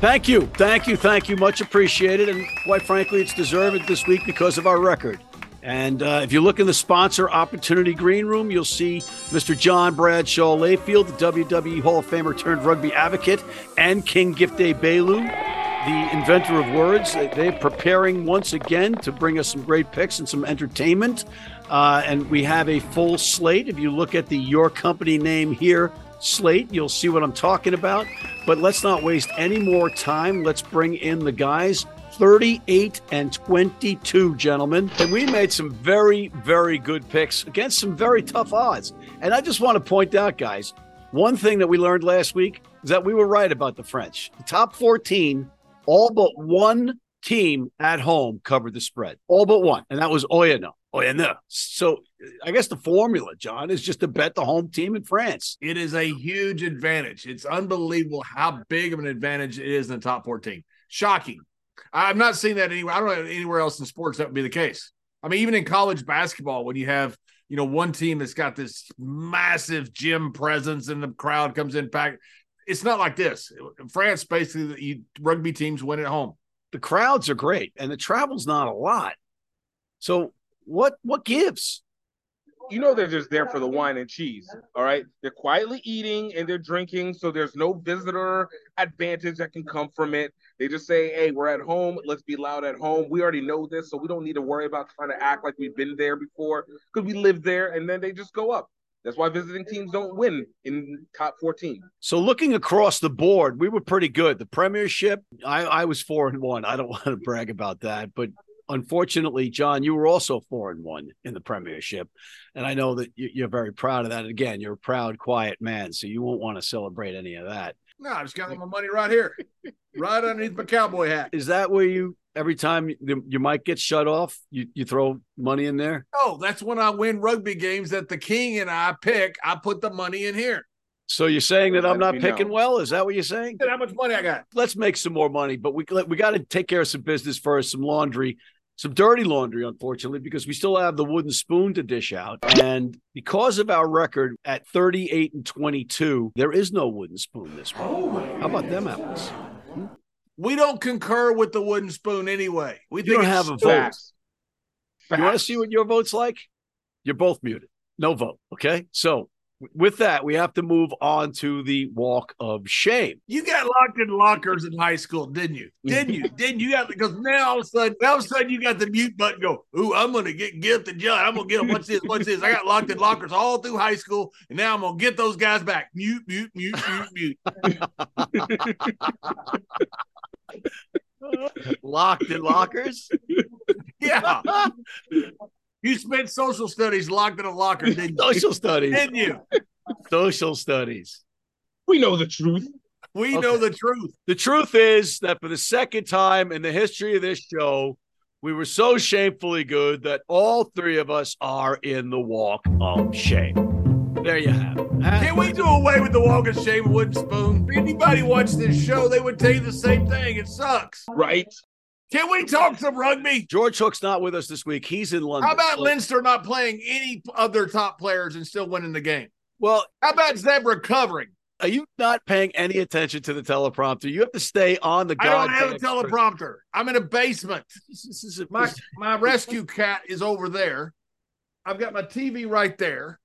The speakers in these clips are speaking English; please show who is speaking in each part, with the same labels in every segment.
Speaker 1: Thank you. Thank you. Thank you. Much appreciated. And quite frankly, it's deserved this week because of our record. And uh, if you look in the sponsor opportunity green room, you'll see Mr. John Bradshaw Layfield, the WWE Hall of Famer turned rugby advocate, and King Gift Egbelu, the inventor of words. They're preparing once again to bring us some great picks and some entertainment. Uh, and we have a full slate. If you look at the Your Company name here slate, you'll see what I'm talking about. But let's not waste any more time. Let's bring in the guys. 38 and 22, gentlemen. And we made some very, very good picks against some very tough odds. And I just want to point out, guys, one thing that we learned last week is that we were right about the French. The top 14, all but one team at home covered the spread. All but one. And that was Oyonnax. Oyonnax. So I guess the formula, John, is just to bet the home team in France.
Speaker 2: It is a huge advantage. It's unbelievable how big of an advantage it is in the top 14. Shocking. I'm not seeing that anywhere. I don't know anywhere else in sports that would be the case. I mean, even in college basketball, when you have you know one team that's got this massive gym presence and the crowd comes in packed, it's not like this. In France, basically, you, rugby teams win at home.
Speaker 1: The crowds are great, and the travel's not a lot. So what what gives?
Speaker 3: you know they're just there for the wine and cheese. All right. They're quietly eating and they're drinking. So there's no visitor advantage that can come from it. They just say, hey, we're at home. Let's be loud at home. We already know this. So we don't need to worry about trying to act like we've been there before because we live there. And then they just go up. That's why visiting teams don't win in top 14.
Speaker 1: So looking across the board, we were pretty good. The Premiership, I, I was four and one. I don't want to brag about that, but unfortunately, John, you were also four and one in the Premiership, and I know that you're very proud of that. Again, you're a proud, quiet man, so you won't want to celebrate any of that.
Speaker 2: No, I just got my money right here, right underneath my cowboy hat.
Speaker 1: Is that where you every time your mic gets shut off, you you throw money in there?
Speaker 2: Oh, that's when I win rugby games that the king and I pick. I put the money in here.
Speaker 1: So you're saying that I'm not picking know. well? Is that what you're saying?
Speaker 2: How much money I got?
Speaker 1: Let's make some more money, but we we got to take care of some business first, some laundry some dirty laundry, unfortunately, because we still have the wooden spoon to dish out. And because of our record at 38 and 22, there is no wooden spoon this week. Oh How about them apples?
Speaker 2: Hmm? We don't concur with the wooden spoon anyway. We
Speaker 1: you don't have a vote. You want to see what your vote's like? You're both muted. No vote. Okay. So with that, we have to move on to the walk of shame.
Speaker 2: You got locked in lockers in high school, didn't you? Didn't you? didn't you? Got because now all of a sudden, all of a sudden, you got the mute button. Go, ooh, I'm gonna get get the judge. I'm gonna get. What's this? What's this? I got locked in lockers all through high school, and now I'm gonna get those guys back. Mute, mute, mute, mute, mute.
Speaker 1: locked in lockers.
Speaker 2: yeah. You spent social studies locked in a locker, didn't you?
Speaker 1: social studies.
Speaker 2: Didn't you?
Speaker 1: Social studies.
Speaker 3: We know the truth.
Speaker 2: We okay. know the truth.
Speaker 1: The truth is that for the second time in the history of this show, we were so shamefully good that all three of us are in the walk of shame. There you have it.
Speaker 2: Can we do away with the walk of shame wooden spoon? If anybody watched this show, they would tell you the same thing. It sucks.
Speaker 3: Right.
Speaker 2: Can we talk some rugby?
Speaker 1: George Hook's not with us this week. He's in London.
Speaker 2: How about so- Leinster not playing any other top players and still winning the game?
Speaker 1: Well,
Speaker 2: how about Zeb recovering?
Speaker 1: Are you not paying any attention to the teleprompter? You have to stay on the.
Speaker 2: I don't have a teleprompter. I'm in a basement. This is my my rescue cat is over there. I've got my TV right there.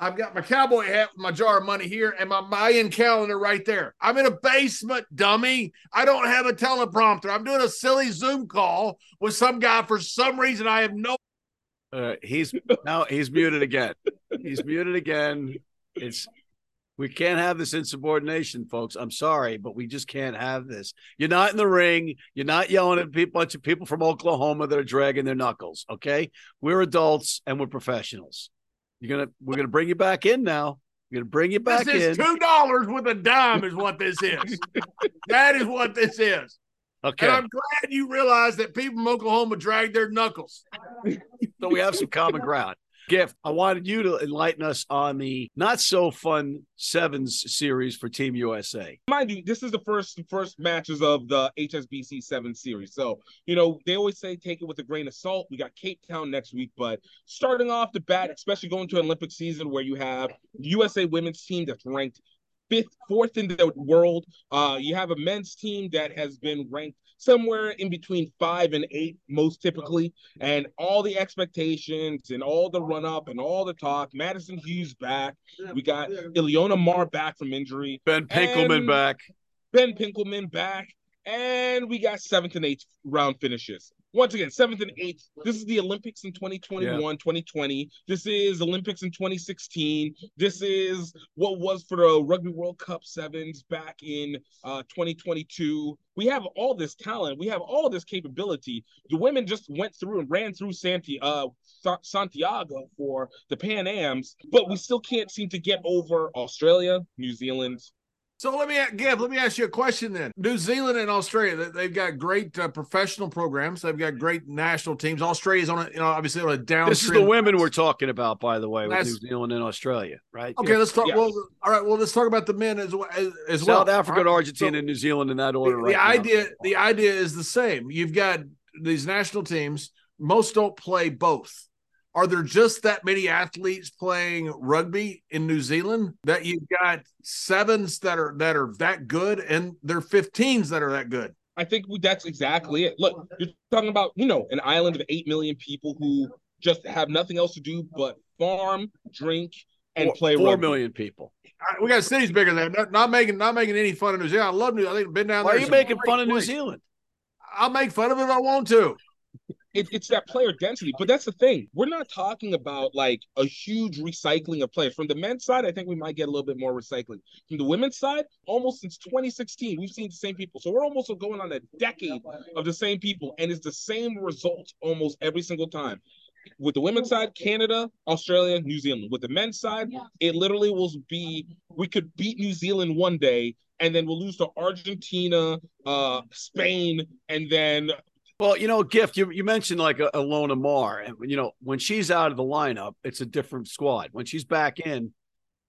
Speaker 2: I've got my cowboy hat with my jar of money here and my Mayan calendar right there. I'm in a basement, dummy. I don't have a teleprompter. I'm doing a silly Zoom call with some guy for some reason. I have no.
Speaker 1: Uh, he's now he's muted again. He's muted again. It's we can't have this insubordination, folks. I'm sorry, but we just can't have this. You're not in the ring. You're not yelling at a bunch of people from Oklahoma that are dragging their knuckles. Okay, we're adults and we're professionals. You're gonna we're gonna bring you back in now. We're gonna bring you back
Speaker 2: This is
Speaker 1: in.
Speaker 2: two dollars with a dime, is what this is. that is what this is.
Speaker 1: Okay.
Speaker 2: And I'm glad you realize that people from Oklahoma drag their knuckles.
Speaker 1: so we have some common ground. Gift, I wanted you to enlighten us on the not so fun sevens series for Team USA.
Speaker 3: mind you, this is the first first matches of the HSBC seven series. So you know they always say take it with a grain of salt. We got Cape Town next week, but starting off the bat, especially going to an Olympic season where you have USA women's team that's ranked fifth, fourth in the world. Uh, you have a men's team that has been ranked somewhere in between five and eight, most typically, and all the expectations and all the run up and all the talk. Madison Hughes back. We got Ilona Maher back from injury.
Speaker 1: Ben Pinkelman back.
Speaker 3: Ben Pinkelman back, and we got seventh and eighth round finishes. Once again, seventh and eighth. This is the Olympics in 2021, 2020. This is Olympics in 2016. This is what was for the Rugby World Cup sevens back in uh, 2022. We have all this talent. We have all this capability. The women just went through and ran through Santi, uh, Santiago for the Pan Ams, but we still can't seem to get over Australia, New Zealand,
Speaker 2: So let me give. Let me ask you a question then. New Zealand and Australia, they- they've got great uh, professional programs. They've got great national teams. Australia's on a, you know, obviously on a down.
Speaker 1: This is the women we're talking about, by the way, with
Speaker 2: That's-
Speaker 1: New Zealand and Australia, right?
Speaker 2: Okay, let's talk.
Speaker 3: Yes.
Speaker 2: Well, all right. Well, let's talk about the men as well. As, as well.
Speaker 1: South Africa,
Speaker 2: All right.
Speaker 1: Argentina,
Speaker 2: So-
Speaker 1: and New Zealand in that order.
Speaker 2: the
Speaker 1: right now.
Speaker 2: idea the idea is the same you've got these national teams most don't play both are there just that many athletes playing rugby in New Zealand that you've got sevens that are that are that good and there are 15s that are that good
Speaker 3: I think that's exactly it. Look, you're talking about, you know, an island of 8 million people who just have nothing else to do but farm, drink, and
Speaker 1: Four-
Speaker 3: play
Speaker 1: four
Speaker 3: rugby.
Speaker 1: million people.
Speaker 2: All right, we got cities bigger than that. Not, not making not making any fun of New Zealand. I love New. I think I've been down
Speaker 1: Why
Speaker 2: there.
Speaker 1: are you making
Speaker 2: great
Speaker 1: fun of New. Zealand?
Speaker 2: I'll make fun of it if I want to.
Speaker 3: It, it's that player density. But that's the thing. We're not talking about like a huge recycling of players. From the men's side, I think we might get a little bit more recycling. From the women's side, almost since 2016, we've seen the same people. So we're almost going on a decade of the same people, and it's the same result almost every single time. With the women's side, Canada, Australia, New Zealand. With the men's side, it literally will be we could beat New Zealand one day, and then we'll lose to Argentina, uh, Spain, and then
Speaker 1: Well, you know, gift. You you mentioned like uh, a, Ilona Maher, and you know when she's out of the lineup, it's a different squad. When she's back in,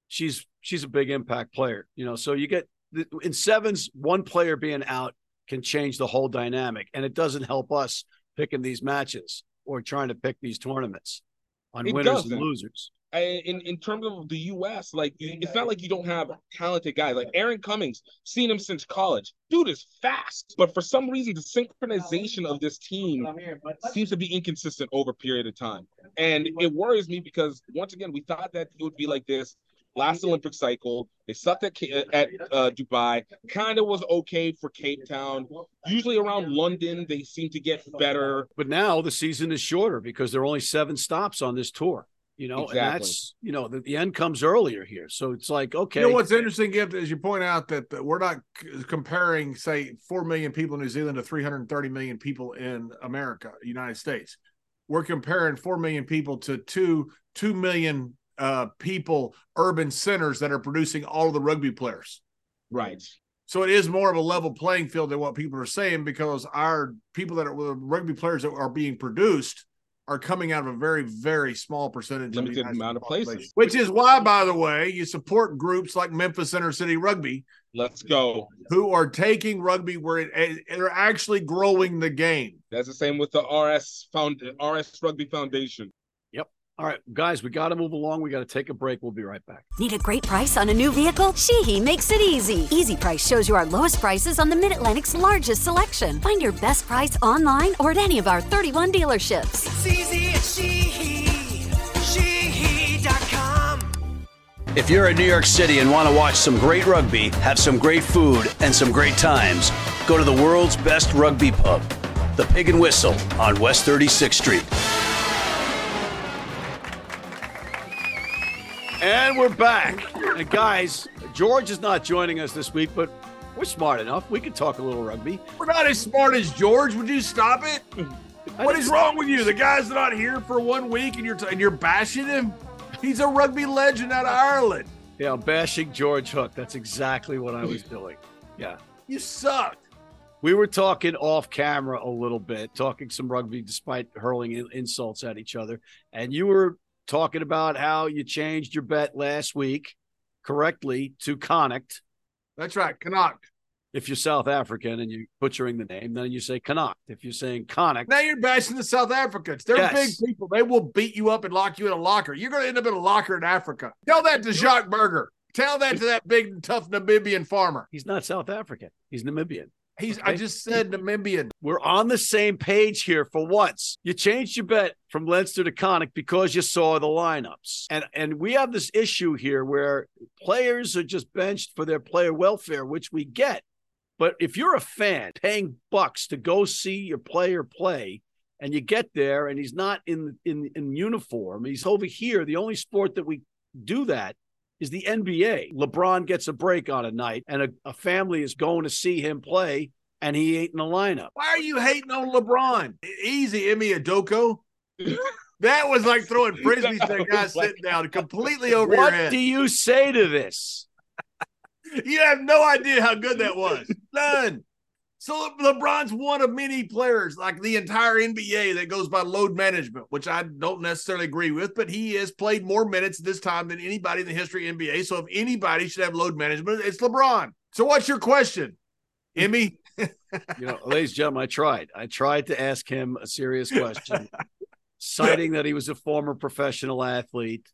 Speaker 1: she's she's a big impact player. You know, so you get in sevens, one player being out can change the whole dynamic, and it doesn't help us picking these matches or trying to pick these tournaments on
Speaker 3: It
Speaker 1: winners
Speaker 3: doesn't.
Speaker 1: and losers.
Speaker 3: In in terms of the U.S., like it's not like you don't have talented guys. Like Aaron Cummings, seen him since college. Dude is fast, but for some reason, the synchronization of this team seems to be inconsistent over a period of time, and it worries me because once again, we thought that it would be like this last Olympic cycle. They sucked at at uh, Dubai. Kind of was okay for Cape Town. Usually around London, they seem to get better.
Speaker 1: But now the season is shorter because there are only seven stops on this tour. You know, and that's you know the, the end comes earlier here, so it's like okay.
Speaker 2: You know what's interesting, Gift, is you point out that, that we're not c- comparing, say, 4 million people in New Zealand to 330 million people in America, United States. We're comparing 4 million people to two 2 million uh, people, urban centers that are producing all of the rugby players.
Speaker 3: Right.
Speaker 2: So it is more of a level playing field than what people are saying because our people that are the rugby players that are being produced are coming out of a very, very small percentage of the
Speaker 3: Limited
Speaker 2: United
Speaker 3: amount of places.
Speaker 2: Which is why, by the way, you support groups like Memphis Inner City Rugby
Speaker 3: Let's go.
Speaker 2: who are taking rugby where it, it- they're actually growing the game.
Speaker 3: That's the same with the RS Found RS Rugby Foundation.
Speaker 1: All right, guys, we got to move along. We got to take a break. We'll be right back.
Speaker 4: Need a great price on a new vehicle? Sheehy makes it easy. Easy Price shows you our lowest prices on the Mid Atlantic's largest selection. Find your best price online or at any of our 31 dealerships.
Speaker 5: It's easy at Sheehy. Sheehy.com.
Speaker 1: If you're in New York City and want to watch some great rugby, have some great food, and some great times, go to the world's best rugby pub, the Pig and Whistle on West 36th Street. And we're back. And guys, George is not joining us this week, but we're smart enough. We can talk a little rugby.
Speaker 2: We're not as smart as George. Would you stop it? What is wrong with you? The guy's not here for one week and you're and you're bashing him. He's a rugby legend out of Ireland.
Speaker 1: Yeah, I'm bashing George Hook. That's exactly what I was doing. Yeah.
Speaker 2: You sucked.
Speaker 1: We were talking off camera a little bit, talking some rugby despite hurling insults at each other. And you were talking about how you changed your bet last week correctly to Connacht.
Speaker 2: That's right. Connacht.
Speaker 1: If you're South African and you're butchering the name, then you say Connacht. If you're saying Connacht,
Speaker 2: Now you're bashing the South Africans. They're
Speaker 1: Yes.
Speaker 2: big people. They will beat you up and lock you in a locker. You're going to end up in a locker in Africa. Tell that to Jacques Burger. Tell that to that big, tough Namibian farmer.
Speaker 1: he's not South African. He's Namibian.
Speaker 2: He's. I just said Namibian.
Speaker 1: We're on the same page here for once. You changed your bet from Leinster to Connacht because you saw the lineups. And and we have this issue here where players are just benched for their player welfare, which we get. But if you're a fan paying bucks to go see your player play and you get there and he's not in in in uniform, he's over here, the only sport that we do that is the NBA. LeBron gets a break on a night and a, a family is going to see him play and he ain't in the lineup.
Speaker 2: Why are you hating on LeBron? Easy, Emi Adoko. That was like throwing frisbees to a guy sitting down completely over your head.
Speaker 1: what do you say to this?
Speaker 2: You have no idea how good that was. None. So LeBron's one of many players, like the entire NBA, that goes by load management, which I don't necessarily agree with, but he has played more minutes this time than anybody in the history of NBA. So if anybody should have load management, it's LeBron. So what's your question, Emmy?
Speaker 1: You know, ladies and gentlemen, I tried. I tried to ask him a serious question, citing that he was a former professional athlete.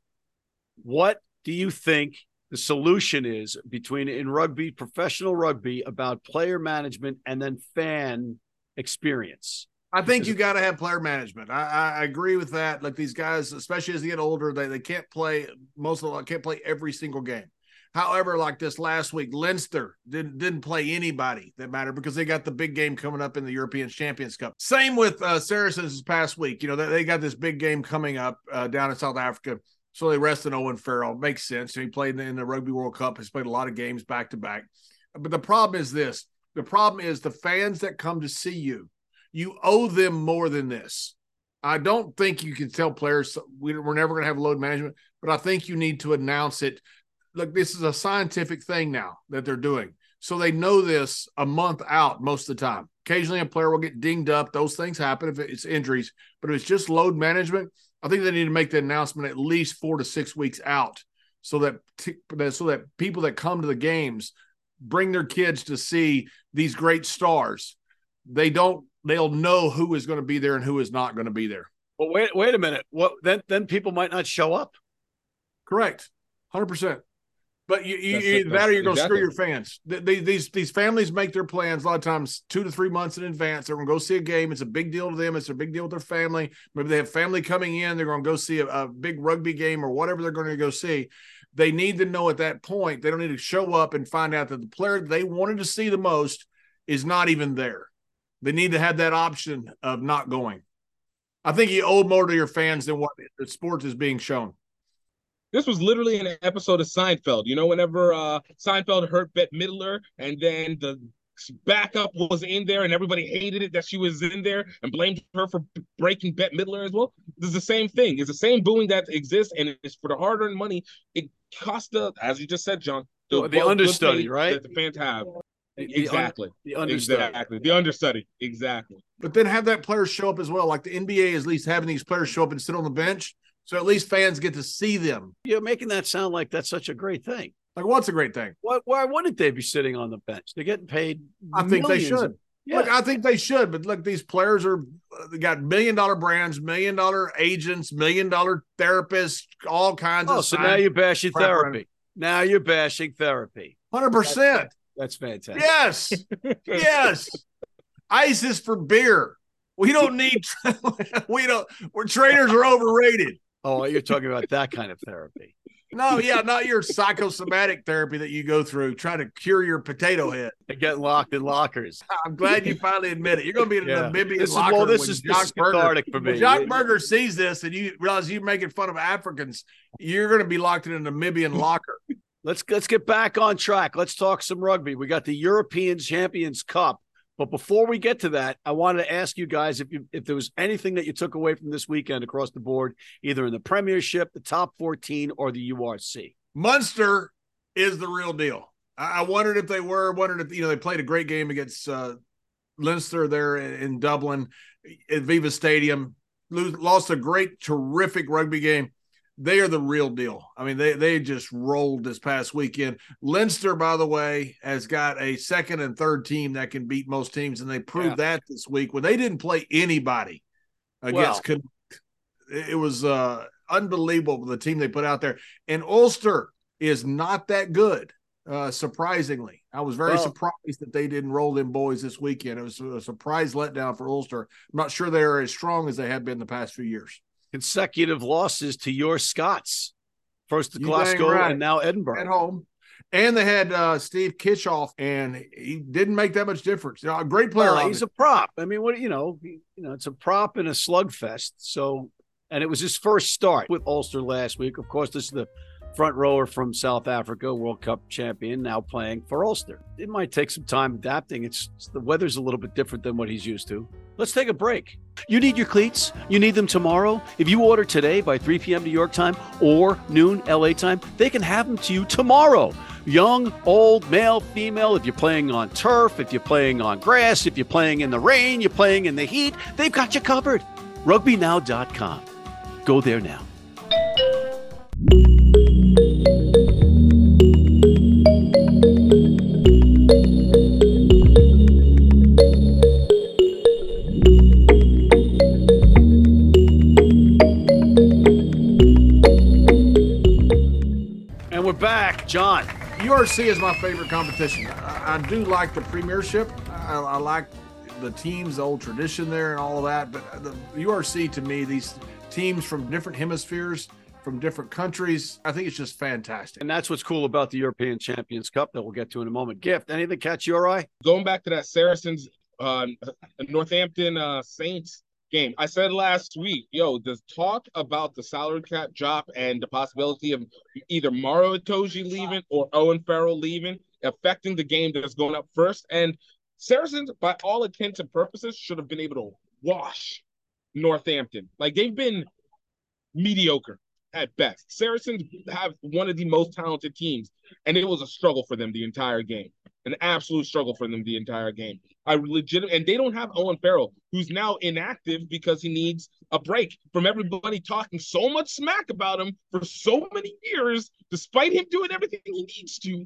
Speaker 1: What do you think the solution is between in rugby, professional rugby, about player management and then fan experience?
Speaker 2: I think you got to have player management. I, I, agree with that. Like these guys, especially as they get older, they, they can't play most of them can't play every single game. However, like this last week, Leinster didn't didn't play anybody that mattered because they got the big game coming up in the European Champions Cup. Same with uh, Saracens this past week. You know they, they got this big game coming up uh, down in South Africa, so they rested Owen Farrell. Makes sense. He played in the, Rugby World Cup. Has played a lot of games back to back. But the problem is this: the problem is the fans that come to see you you owe them more than this. I don't think you can tell players we're never going to have load management, but I think you need to announce it. Look, this is a scientific thing now that they're doing. So they know this a month out most of the time. Occasionally a player will get dinged up. Those things happen if it's injuries, but if it's just load management, I think they need to make the announcement at least four to six weeks out so that t- so that people that come to the games bring their kids to see these great stars. They don't they'll know who is going to be there and who is not going to be there.
Speaker 1: Well, wait, wait a minute. What then? Then people might not show up.
Speaker 2: Correct, hundred percent. But you, you, you that or you're going to screw your fans. They- These these families make their plans a lot of times two to three months in advance. They're going to go see a game. It's a big deal to them. It's a big deal with their family. Maybe they have family coming in. They're going to go see a, a big rugby game or whatever they're going to go see. They need to know at that point. They don't need to show up and find out that the player they wanted to see the most is not even there. They need to have that option of not going. I think you owe more to your fans than what the sports is being shown.
Speaker 3: This was literally an episode of Seinfeld. You know, whenever uh Seinfeld hurt Bette Midler, and then the backup was in there, and everybody hated it that she was in there and blamed her for b- breaking Bette Midler as well. This is the same thing. It's the same booing that exists, and it's for the hard-earned money. It costs the, as you just said, John,
Speaker 1: The- the
Speaker 3: well- good
Speaker 1: understudy, right?
Speaker 3: That the fans have.
Speaker 1: The- the un-
Speaker 3: Exactly.
Speaker 1: The understudy.
Speaker 3: Exactly. The understudy. Exactly.
Speaker 2: but then have that player show up as well. Like the NBA is at least having these players show up and sit on the bench. So at least fans get to see them.
Speaker 1: You're making that sound like that's such a great thing.
Speaker 2: Like, what's a great thing?
Speaker 1: Why, why wouldn't they be sitting on the bench? They're getting paid.
Speaker 2: I think they should.
Speaker 1: Yeah.
Speaker 2: Look, I think they should. But look, these players are they got million dollar brands, million dollar agents, million dollar therapists, all kinds
Speaker 1: oh,
Speaker 2: of.
Speaker 1: so now you're bashing
Speaker 2: around
Speaker 1: therapy. Now you're bashing therapy.
Speaker 2: hundred percent.
Speaker 1: That's fantastic.
Speaker 2: Yes, yes. Ice is for beer. We don't need. we don't. We're trainers are overrated.
Speaker 1: Oh, you're talking about that kind of therapy.
Speaker 2: No, yeah, not your psychosomatic therapy that you go through trying to cure your potato head.
Speaker 1: and get locked in lockers.
Speaker 2: I'm glad you finally admit it. You're going to be in a
Speaker 1: Yeah.
Speaker 2: Namibian
Speaker 1: This is
Speaker 2: locker
Speaker 1: well. This is
Speaker 2: Jock
Speaker 1: this is Burger- for me.
Speaker 2: Jock Burger sees this and you realize you're making fun of Africans, you're going to be locked in a Namibian locker.
Speaker 1: Let's let's get back on track. Let's talk some rugby. We got the European Champions Cup. But before we get to that, I wanted to ask you guys if you if there was anything that you took away from this weekend across the board, either in the Premiership, the top 14, or the URC.
Speaker 2: Munster is the real deal. I, I wondered if they were. Wondered if you know they played a great game against uh, Leinster there in, in Dublin at Viva Stadium. Lose, lost a great, terrific rugby game. They are the real deal. I mean, they they just rolled this past weekend. Leinster, by the way, has got a second and third team that can beat most teams, and they proved
Speaker 1: Yeah.
Speaker 2: that this week when they didn't play anybody against. Con- it was uh, unbelievable the team they put out there, and Ulster is not that good. Uh, surprisingly, I was very
Speaker 1: Well-
Speaker 2: surprised that they didn't roll them boys this weekend. It was a surprise letdown for Ulster. I'm not sure they are as strong as they have been the past few years.
Speaker 1: Consecutive losses to your Scots. First to
Speaker 2: You
Speaker 1: Glasgow
Speaker 2: right.
Speaker 1: and now Edinburgh at
Speaker 2: home. And they had uh, Steve Kitshoff, and he didn't make that much difference. You know, a great player.
Speaker 1: Well, he's
Speaker 2: obviously.
Speaker 1: a prop. I mean, what you know, he- you know, it's a prop and a slugfest. So, and it was his first start with Ulster last week. Of course, this is the front rower from South Africa, World Cup champion, now playing for Ulster. It might take some time adapting. It's the weather's a little bit different than what he's used to. Let's take a break. You need your cleats? You need them tomorrow? If you order today by 3 p.m. New York time or noon LA time, they can have them to you tomorrow. Young, old, male, female, if you're playing on turf, if you're playing on grass, if you're playing in the rain, you're playing in the heat, they've got you covered. RugbyNow.com. Go there now.
Speaker 2: URC is my favorite competition. I, I do like the Premiership. I, I like the teams, the old tradition there, and all of that. But the URC to me, these teams from different hemispheres, from different countries, I think it's just fantastic.
Speaker 1: And that's what's cool about the European Champions Cup that we'll get to in a moment. Gift, anything catch your eye?
Speaker 3: going back to that Saracens uh Northampton uh Saints game. I said last week, yo, the talk about the salary cap drop and the possibility of either Maro Itoje leaving or Owen Farrell leaving affecting the game that's going up first. And Saracens, by all intents and purposes, should have been able to wash Northampton. Like they've been mediocre at best. Saracens have one of the most talented teams, and it was a struggle for them the entire game an absolute struggle for them the entire game. I legit and they don't have Owen Farrell, who's now inactive because he needs a break from everybody talking so much smack about him for so many years, despite him doing everything he needs to.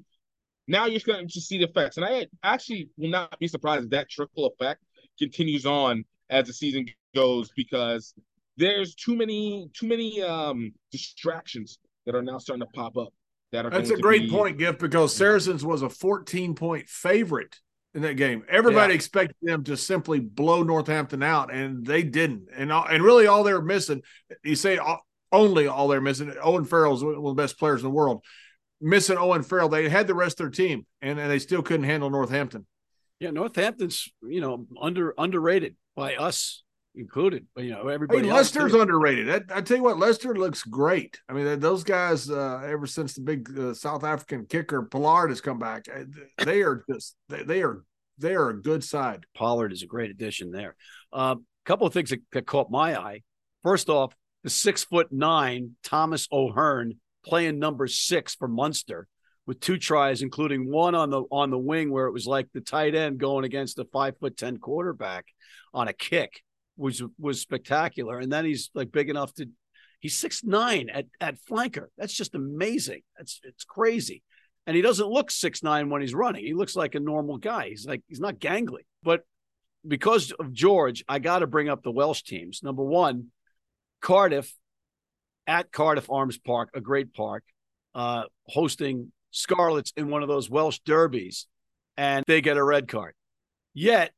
Speaker 3: Now you're going to see the effects, and I actually will not be surprised if that trickle effect continues on as the season goes because there's too many too many um distractions that are now starting to pop up. That are
Speaker 2: That's a great
Speaker 3: be-
Speaker 2: point, Gift, because Saracens was a 14 point favorite in that game. Everybody
Speaker 1: Yeah.
Speaker 2: expected them to simply blow Northampton out, and they didn't. And and really, all they're missing, you say all- only all they're missing. Owen Farrell's one of the best players in the world. Missing Owen Farrell, they had the rest of their team, and, and they still couldn't handle Northampton.
Speaker 1: Yeah, Northampton's you know under underrated by us included. But you know everybody.
Speaker 2: Leicester's
Speaker 1: too.
Speaker 2: underrated. I, I tell you what, Leicester looks great. I mean, those guys, uh, ever since the big uh, South African kicker Pollard has come back, uh, they are just they, they are they are a good side.
Speaker 1: Pollard is a great addition there. A um, couple of things that, that caught my eye. First off, the six foot nine Thomas Ahern playing number six for Munster with two tries, including one on the on the wing where it was like the tight end going against a five foot ten quarterback on a kick, was was spectacular. And then he's like big enough to he's six nine at at flanker. That's just amazing. That's it's crazy. And he doesn't look six nine when he's running. He looks like a normal guy. He's like he's not gangly. But because of George, I got to bring up the Welsh teams. Number one, Cardiff at Cardiff Arms Park, a great park, uh, hosting Scarlets in one of those Welsh derbies, and they get a red card. Yet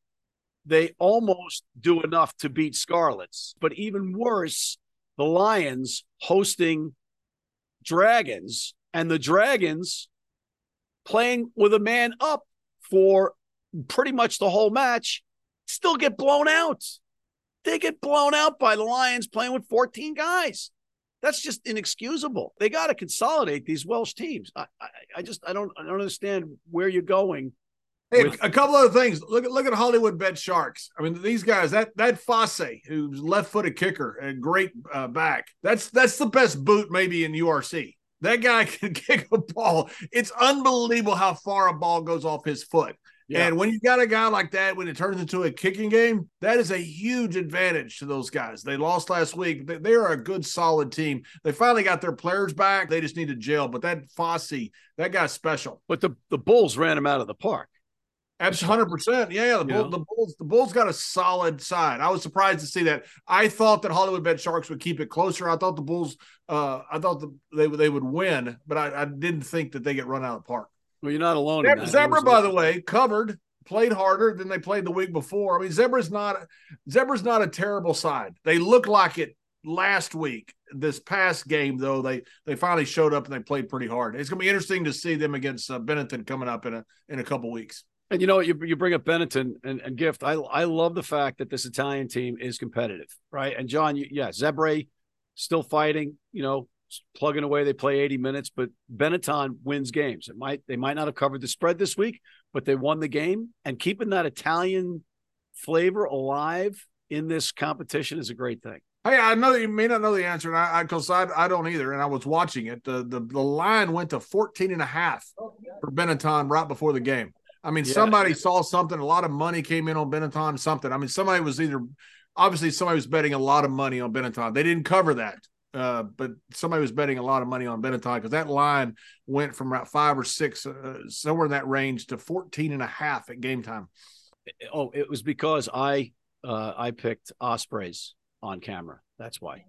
Speaker 1: they almost do enough to beat Scarlets. But even worse, the Lions hosting Dragons, and the Dragons playing with a man up for pretty much the whole match, still get blown out. They get blown out by the Lions playing with 14 guys. That's just inexcusable. They got to consolidate these Welsh teams. I, I, I just I don't I don't understand where you're going.
Speaker 2: Hey,
Speaker 1: With-
Speaker 2: a couple other things. Look at look at Hollywood Bet Sharks. I mean, these guys that that Fassi, who's left footed kicker and great uh, back. That's that's the best boot maybe in URC. That guy can kick a ball. It's unbelievable how far a ball goes off his foot.
Speaker 1: Yeah.
Speaker 2: And when you got a guy like that, when it turns into a kicking game, that is a huge advantage to those guys. They lost last week. They, they are a good, solid team. They finally got their players back. They just need to gel. But that Fassi, that guy's special.
Speaker 1: But the, the Bulls ran him out of the park.
Speaker 2: Absolutely, hundred percent. Yeah, yeah. The, Bull, the Bulls, the Bulls got a solid side. I was surprised to see that. I thought that Hollywood Bet Sharks would keep it closer. I thought the Bulls, uh, I thought the, they would- they would win, but I, I didn't think that they get run out of the park.
Speaker 1: Well, you're not alone. in that.
Speaker 2: Zebre,
Speaker 1: was-
Speaker 2: by the way, covered, played harder than they played the week before. I mean, Zebre's not Zebre's not a terrible side. They look like it last week. This past game, though, they they finally showed up and they played pretty hard. It's gonna be interesting to see them against uh, Benetton coming up in a in a couple weeks.
Speaker 1: And you know what? You, you bring up Benetton and, and Gift. I I love the fact that this Italian team is competitive, right? And John, you, yeah, Zebre still fighting, you know, plugging away. They play 80 minutes, but Benetton wins games. It might they might not have covered the spread this week, but they won the game. And keeping that Italian flavor alive in this competition is a great thing.
Speaker 2: Hey, I know you may not know the answer, and I because I, I, don't either, and I was watching it. The, the the line went to 14 and a half oh, for Benetton right before the game. I mean,
Speaker 1: Yeah.
Speaker 2: somebody saw something, a lot of money came in on Benetton, something. I mean, somebody was either obviously somebody was betting a lot of money on Benetton. They didn't cover that. Uh, but somebody was betting a lot of money on Benetton because that line went from about five or six, uh, somewhere in that range to 14 and a half at game time.
Speaker 1: Oh, it was because I uh I picked Ospreys on camera. That's why.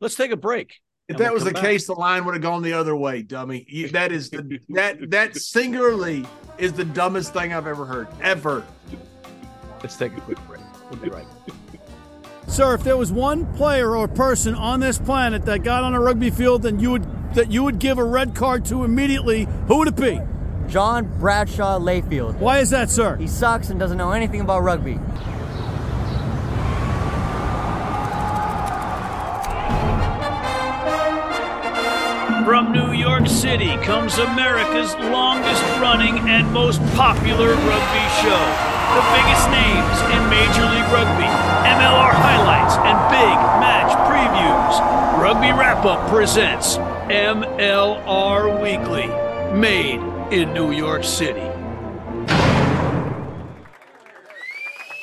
Speaker 1: Let's take a break.
Speaker 2: If that
Speaker 1: we'll
Speaker 2: was the
Speaker 1: back.
Speaker 2: case, the line would have gone the other way, dummy. You, that is the that that singularly is the dumbest thing I've ever heard, ever.
Speaker 1: Let's take a quick break. We'll be right back.
Speaker 6: Sir, if there was one player or person on this planet that got on a rugby field and you would that you would give a red card to immediately, who would it be?
Speaker 7: John Bradshaw Layfield.
Speaker 6: Why is that, sir?
Speaker 7: He sucks and doesn't know anything about rugby.
Speaker 1: From New York City comes America's longest running and most popular rugby show. The biggest names in Major League Rugby, MLR highlights, and big match previews. Rugby Wrap Up presents MLR Weekly, made in New York City.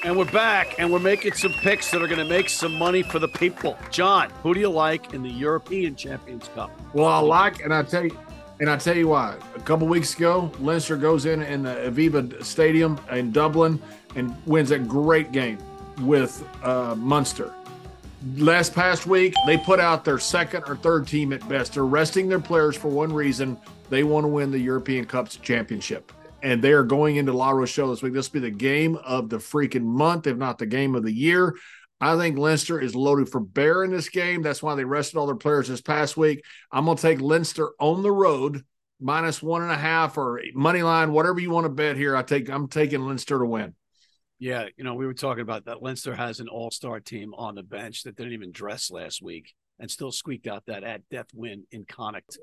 Speaker 1: And we're back, and we're making some picks that are going to make some money for the people. John, who do you like in the European Champions Cup?
Speaker 2: Well, I like, and I tell you, and I tell you why. A couple weeks ago, Leinster goes in in the Aviva Stadium in Dublin and wins a great game with uh, Munster. Last past week, they put out their second or third team at best. They're resting their players for one reason: they want to win the European Cups championship. And they are going into La Rochelle this week. This will be the game of the freaking month, if not the game of the year. I think Leinster is loaded for bear in this game. That's why they rested all their players this past week. I'm going to take Leinster on the road, minus one and a half or money line, whatever you want to bet here. I take. I'm taking Leinster to win.
Speaker 1: Yeah, you know, we were talking about that. Leinster has an all-star team on the bench that didn't even dress last week and still squeaked out that at death win in Connacht.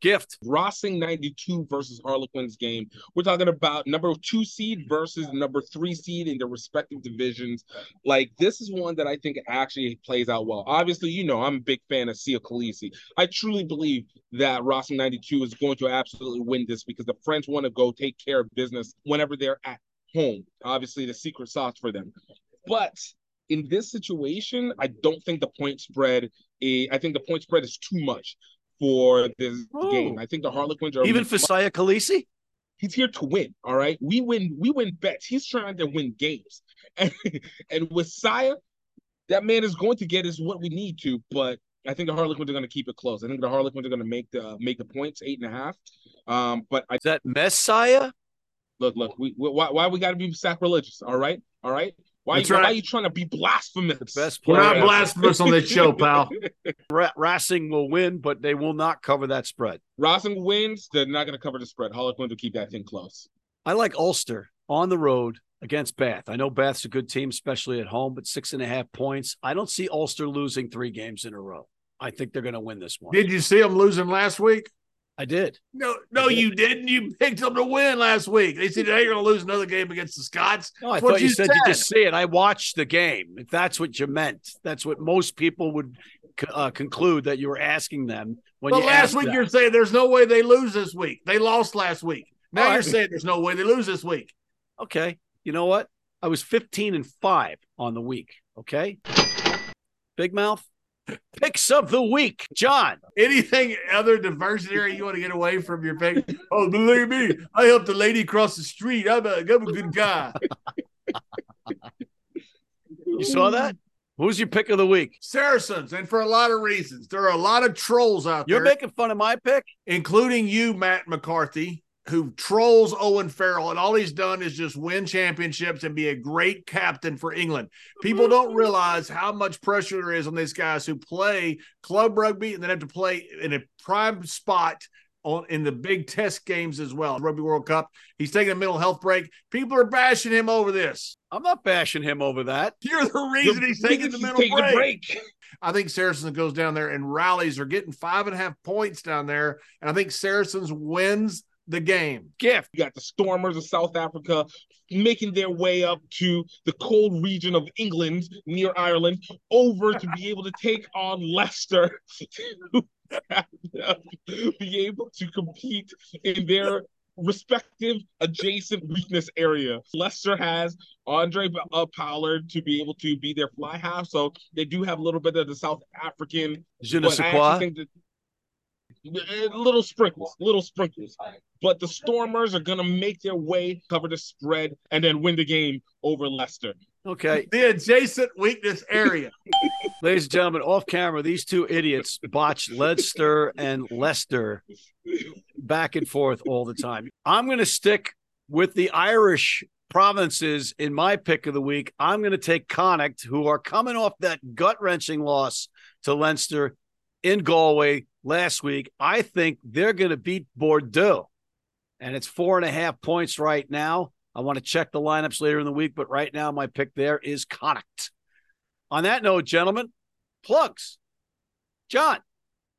Speaker 1: Gift.
Speaker 3: Racing 92 versus Harlequins game. We're talking about number two seed versus number three seed in their respective divisions. Like, this is one that I think actually plays out well. Obviously, you know, I'm a big fan of Siya Kolisi. I truly believe that Racing 92 is going to absolutely win this because the French want to go take care of business whenever they're at home. Obviously, the secret sauce for them. But in this situation, I don't think the point spread. Is, I think the point spread is too much for this
Speaker 1: Oh.
Speaker 3: game. I think the Harlequins are
Speaker 1: Even for Siya Kolisi?
Speaker 3: he's here to win. All right, we win. We win bets. He's trying to win games, and, and with Siya, that man is going to get us what we need to. But I think the Harlequins are going to keep it close. I think the Harlequins are going to make the make the points eight and a half. Um, but I
Speaker 1: Is that Messiah?
Speaker 3: look, look, we, we why why we got to be sacrilegious? All right, all right. Why
Speaker 2: That's
Speaker 3: you, why are you trying to be blasphemous?
Speaker 1: The best
Speaker 2: We're not blasphemous on this show, pal.
Speaker 1: Ra- Racing will win, but they will not cover that spread.
Speaker 3: Racing wins. They're not going to cover the spread. Harlequins will keep that thing close.
Speaker 1: I like Ulster on the road against Bath. I know Bath's a good team, especially at home, but six and a half points. I don't see Ulster losing three games in a row. I think they're going to win this one.
Speaker 2: Did you see them losing last week?
Speaker 1: I did.
Speaker 2: No, no, you didn't. You picked them to win last week. They said they're going to lose another game against the Scots.
Speaker 1: No, I
Speaker 2: That's
Speaker 1: thought you
Speaker 2: you
Speaker 1: said, you just see it. I watched the game. If that's what you meant, that's what most people would uh, conclude that you were asking them when
Speaker 2: But last week you're saying there's no way they lose this week. They lost last week. Now you're saying there's no way they lose this week.
Speaker 1: Okay. You know what? I was 15 and 5 on the week. Okay. Big mouth. Picks of the week. John.
Speaker 2: Anything other diversionary you want to get away from your pick? Oh, believe me, I helped a lady cross the street. I'm a, I'm a good guy.
Speaker 1: You saw that? Who's your pick of the week?
Speaker 2: Saracens, and for a lot of reasons. There are a lot of trolls out there.
Speaker 1: You're making fun of my pick?
Speaker 2: including you, Matt McCarthy, who trolls Owen Farrell, and all he's done is just win championships and be a great captain for England. People don't realize how much pressure there is on these guys who play club rugby and then have to play in a prime spot on in the big test games as well. Rugby World Cup. He's taking a mental health break. People are bashing him over this.
Speaker 1: I'm not bashing him over that.
Speaker 2: You're the reason he's taking the mental break.
Speaker 3: break.
Speaker 2: I think Saracens goes down there and rallies. They're getting five and a half points down there. And I think Saracens wins the game.
Speaker 1: Gift.
Speaker 3: You got the Stormers of South Africa making their way up to the cold region of England near Ireland over to be able to take on Leicester to be able to compete in their respective adjacent weakness area. Leicester has Andre uh, Pollard to be able to be their fly half, so they do have a little bit of the South African
Speaker 1: Je ne sais quoi.
Speaker 3: actually think that Eh, Eh, little sprinkles, little sprinkles. But the Stormers are gonna make their way, cover the spread, and then win the game over Leicester.
Speaker 1: Okay.
Speaker 2: The adjacent weakness area.
Speaker 1: Ladies and gentlemen, off camera, these two idiots botch Leicester and Leicester back and forth all the time. I'm going to stick with the Irish provinces in my pick of the week. I'm going to take Connacht, who are coming off that gut wrenching loss to Leinster in Galway last week. I think they're going to beat Bordeaux, and it's four and a half points right now. I want to check the lineups later in the week, but right now my pick there is Connacht. On that note, gentlemen, plugs. John.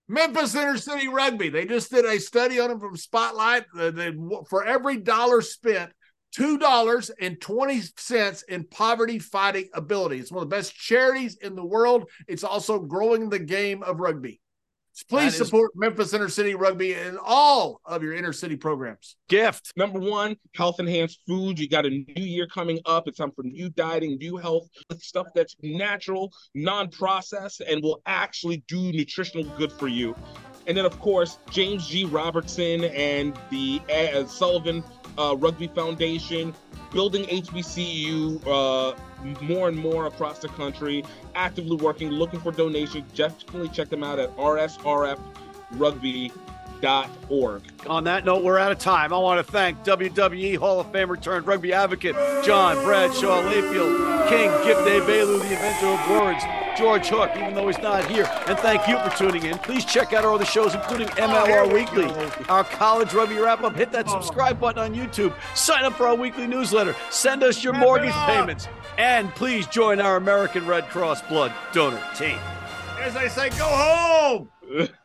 Speaker 2: Memphis Inner City Rugby. They just did a study on them from Spotlight. For every dollar spent, two dollars and twenty cents in poverty fighting ability. It's one of the best charities in the world. It's also growing the game of rugby. So please
Speaker 1: is-
Speaker 2: support Memphis Inner City Rugby and all of your inner city programs.
Speaker 1: Gift.
Speaker 3: Number one, health enhanced food. You got a new year coming up. It's time for new dieting, new health, stuff that's natural, non processed, and will actually do nutritional good for you. And then, of course, James G. Robertson and the uh, Sullivan uh, Rugby Foundation building HBCU uh, more and more across the country, actively working, looking for donations. Definitely check them out at rsrfrugby.org.
Speaker 1: On that note, we're out of time. I want to thank WWE Hall of Famer turned rugby advocate John Bradshaw Layfield, King Gift Egbelu, the inventor of words, George Hook, even though he's not here. And thank you for tuning in. Please check out our other shows, including oh, MLR Weekly, our college rugby wrap up. Hit that oh. subscribe button on YouTube. Sign up for our weekly newsletter. Send us your mortgage payments. And please join our American Red Cross blood donor team.
Speaker 2: As I say, go home.